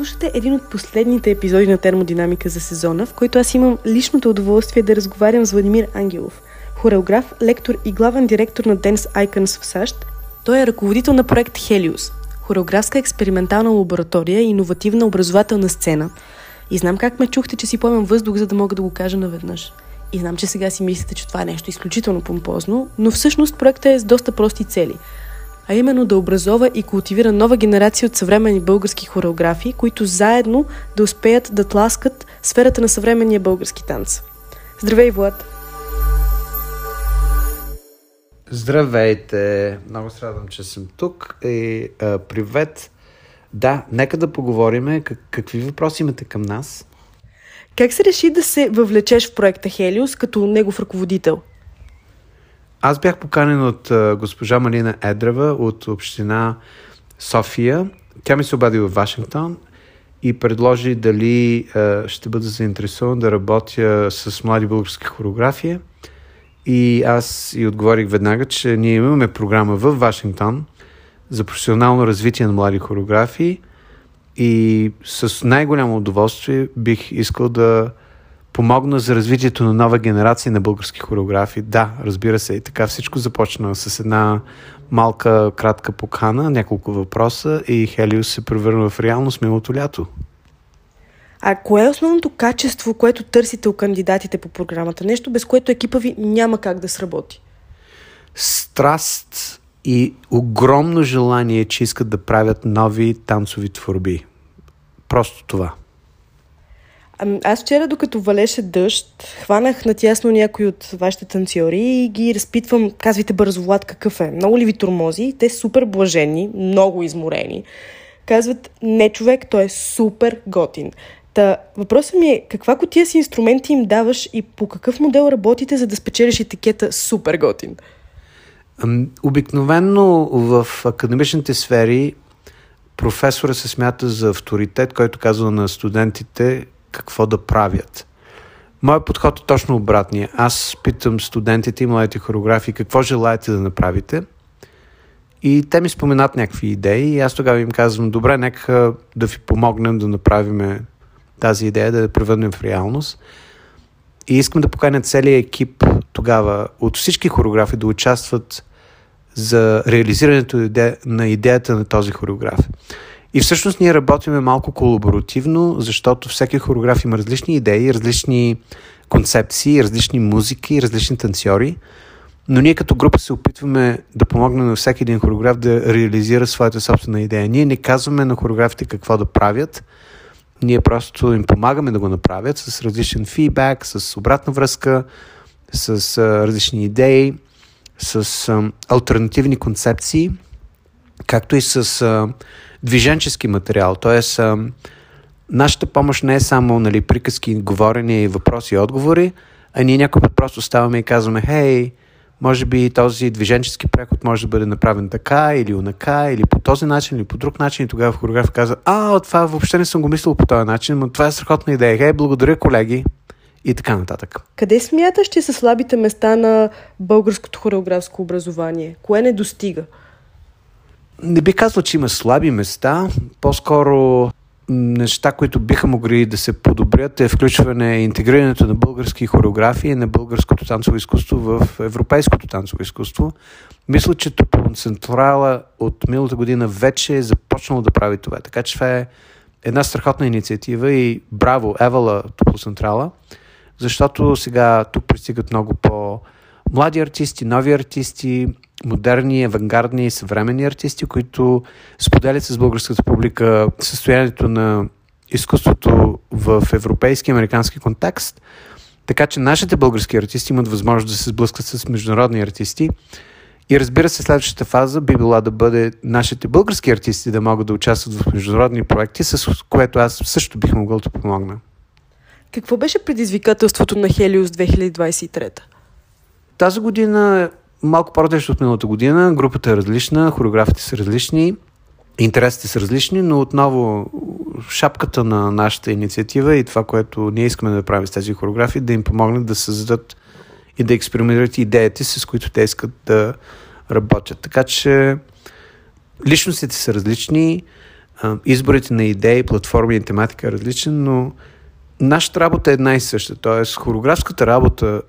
Слушате един от последните епизоди на термодинамика за сезона, в който аз имам личното удоволствие да разговарям с Владимир Ангелов, хореограф, лектор и главен директор на Dance Icons в САЩ. Той е ръководител на проект Helios, хореографска експериментална лаборатория и иновативна образователна сцена. И знам как ме чухте, че си поемам въздух, за да мога да го кажа наведнъж. И знам, че сега си мислите, че това е нещо изключително помпозно, но всъщност проектът е с доста прости цели – а именно да образова и култивира нова генерация от съвременни български хореографии, които заедно да успеят да тласкат сферата на съвременния български танц. Здравей, Влад! Здравейте! Много се радвам, че съм тук и а, привет! Да, нека да поговорим как, какви въпроси имате към нас. Как се реши да се въвлечеш в проекта Хелиус като негов ръководител? Аз бях поканен от госпожа Малина Едрева от община София. Тя ми се обади в Вашингтон и предложи дали ще бъда заинтересован да работя с млади български хореографии. И аз и отговорих веднага, че ние имаме програма в Вашингтон за професионално развитие на млади хореографии и с най-голямо удоволствие бих искал да помогна за развитието на нова генерация на български хореографи. Да, разбира се. И така всичко започна с една малка, кратка покана, няколко въпроса и Хелиус се превърна в реалност миналото лято. А кое е основното качество, което търсите у кандидатите по програмата? Нещо, без което екипа ви няма как да сработи. Страст и огромно желание, че искат да правят нови танцови творби. Просто това. Ами, аз вчера, докато валеше дъжд, хванах натясно някой от вашите танцори и ги разпитвам, казвайте бързо, Влад, какъв е? Много ли ви тормози? Те супер блажени, много изморени. Казват, не човек, той е супер готин. Та, въпросът ми е, каква котия си инструменти им даваш и по какъв модел работите, за да спечелиш етикета супер готин? Обикновенно в академичните сфери професора се смята за авторитет, който казва на студентите какво да правят. Моят подход е точно обратния. Аз питам студентите и младите хореографи какво желаете да направите. И те ми споменат някакви идеи и аз тогава им казвам, добре, нека да ви помогнем да направим тази идея, да я превърнем в реалност. И искам да поканя целият екип тогава от всички хореографи да участват за реализирането на идеята на този хореограф. И всъщност ние работиме малко колаборативно, защото всеки хореограф има различни идеи, различни концепции, различни музики, различни танцори. Но ние като група се опитваме да помогнем на всеки един хореограф да реализира своята собствена идея. Ние не казваме на хореографите какво да правят, ние просто им помагаме да го направят с различен фидбак, с обратна връзка, с различни идеи, с альтернативни концепции, както и с а, движенчески материал. Тоест, а, нашата помощ не е само нали, приказки, говорени, въпроси и отговори, а ние някой път просто ставаме и казваме, хей, може би този движенчески преход може да бъде направен така или унака, или по този начин, или по друг начин. И тогава хореограф казва, а, това въобще не съм го мислил по този начин, но това е страхотна идея. Хей, благодаря, колеги. И така нататък. Къде смяташ, че са слабите места на българското хореографско образование? Кое не достига? Не би казал, че има слаби места. По-скоро неща, които биха могли да се подобрят е включване и интегрирането на български хореографии на българското танцово изкуство в европейското танцово изкуство. Мисля, че Тополон Централа от миналата година вече е започнало да прави това. Така че това е една страхотна инициатива и браво, Евала Тополон Централа, защото сега тук пристигат много по- млади артисти, нови артисти, модерни, авангардни и съвременни артисти, които споделят с българската публика състоянието на изкуството в европейски и американски контекст, така че нашите български артисти имат възможност да се сблъскат с международни артисти. И разбира се, следващата фаза би била да бъде нашите български артисти да могат да участват в международни проекти, с което аз също бих могъл да помогна. Какво беше предизвикателството на Хелиус 2023? Тази година малко по-различно от миналата година. Групата е различна, хореографите са различни, интересите са различни, но отново шапката на нашата инициатива и това, което ние искаме да направим с тези хореографии, да им помогнат да създадат и да експериментират идеите, с които те искат да работят. Така че личностите са различни, изборите на идеи, платформи и тематика е различен, но нашата работа е една и съща. Тоест, хореографската работа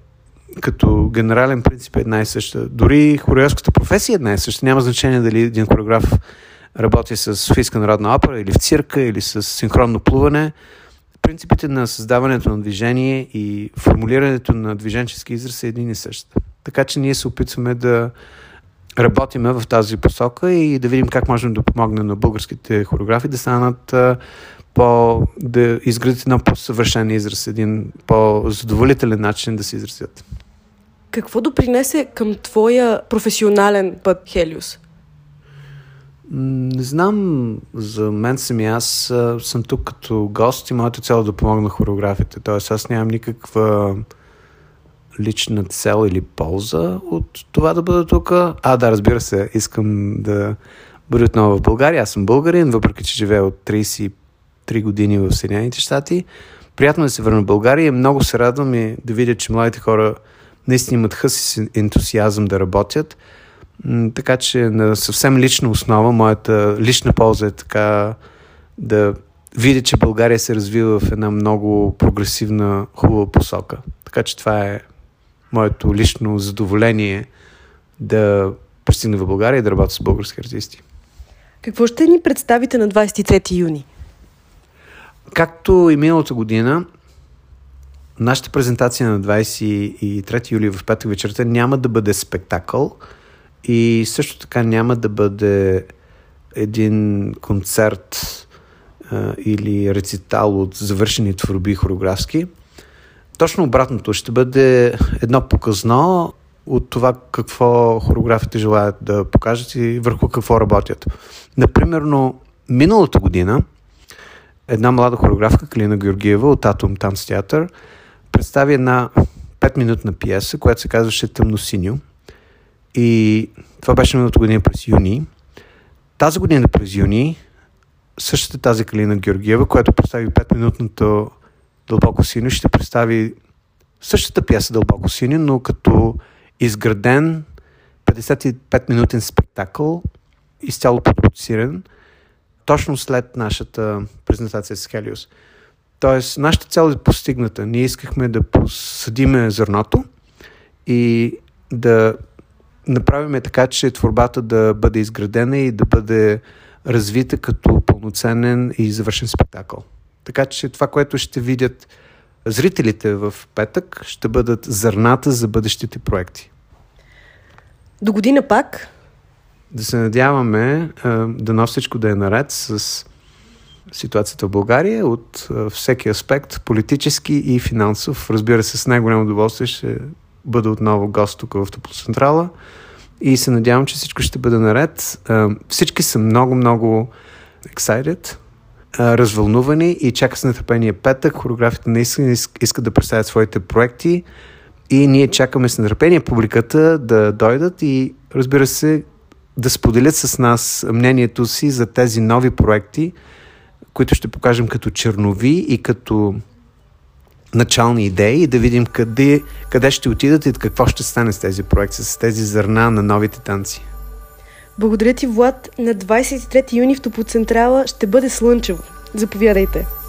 като генерален принцип е една и съща. Дори хореографската професия е една и съща. Няма значение дали един хореограф работи с Софийска народна опера или в цирка или с синхронно плуване. Принципите на създаването на движение и формулирането на движенчески израз са един и същ. Така че ние се опитваме да работиме в тази посока и да видим как можем да помогнем на българските хореографи да станат по, да изградят един по-съвършен израз, един по-задоволителен начин да се изразят. Какво допринесе към твоя професионален път, Хелиус? Не знам, за мен сами аз съм тук като гост и моята цел е да помогна хореографите. Тоест аз нямам никаква лична цел или полза от това да бъда тук. А, да, разбира се, искам да бъда отново в България. Аз съм българин, въпреки че живея от 33 години в Съединените щати. Приятно е да се върна в България много се радвам и да видя, че младите хора наистина имат хъс и ентусиазъм да работят. Така че на съвсем лична основа, моята лична полза е така да видя, че България се развива в една много прогресивна, хубава посока. Така че това е моето лично задоволение да пристигна в България и да работя с български артисти. Какво ще ни представите на 23 юни? Както и миналата година, нашата презентация на 23 юли в петък вечерта няма да бъде спектакъл и също така няма да бъде един концерт а, или рецитал от завършени творби хореографски. Точно обратното ще бъде едно показно от това какво хореографите желаят да покажат и върху какво работят. Например, миналата година една млада хореографка, Калина Георгиева от Атом Танц театър, представи една 5-минутна пиеса, която се казваше Тъмно-синьо. И това беше миналата година през юни. Тази година през юни същата тази Калина Георгиева, която представи 5-минутното Дълбоко синьо, ще представи същата пиеса Дълбоко синьо, но като изграден 55-минутен спектакъл, изцяло продуциран, точно след нашата презентация с Хелиус. Тоест, нашата цел е постигната. Ние искахме да посадиме зърното и да направиме така, че творбата да бъде изградена и да бъде развита като пълноценен и завършен спектакъл. Така че това, което ще видят зрителите в петък, ще бъдат зърната за бъдещите проекти. До година пак? Да се надяваме да на всичко да е наред с ситуацията в България от всеки аспект, политически и финансов. Разбира се, с най-голямо удоволствие ще бъда отново гост тук в Топлоцентрала и се надявам, че всичко ще бъде наред. Всички са много, много развълнувани и чака с нетърпение петък. Хореографите наистина искат да представят своите проекти и ние чакаме с нетърпение публиката да дойдат и разбира се да споделят с нас мнението си за тези нови проекти, които ще покажем като чернови и като начални идеи и да видим къде, къде ще отидат и какво ще стане с тези проекти, с тези зърна на новите танци. Благодаря ти, Влад. На 23 юни в Топоцентрала ще бъде слънчево. Заповядайте.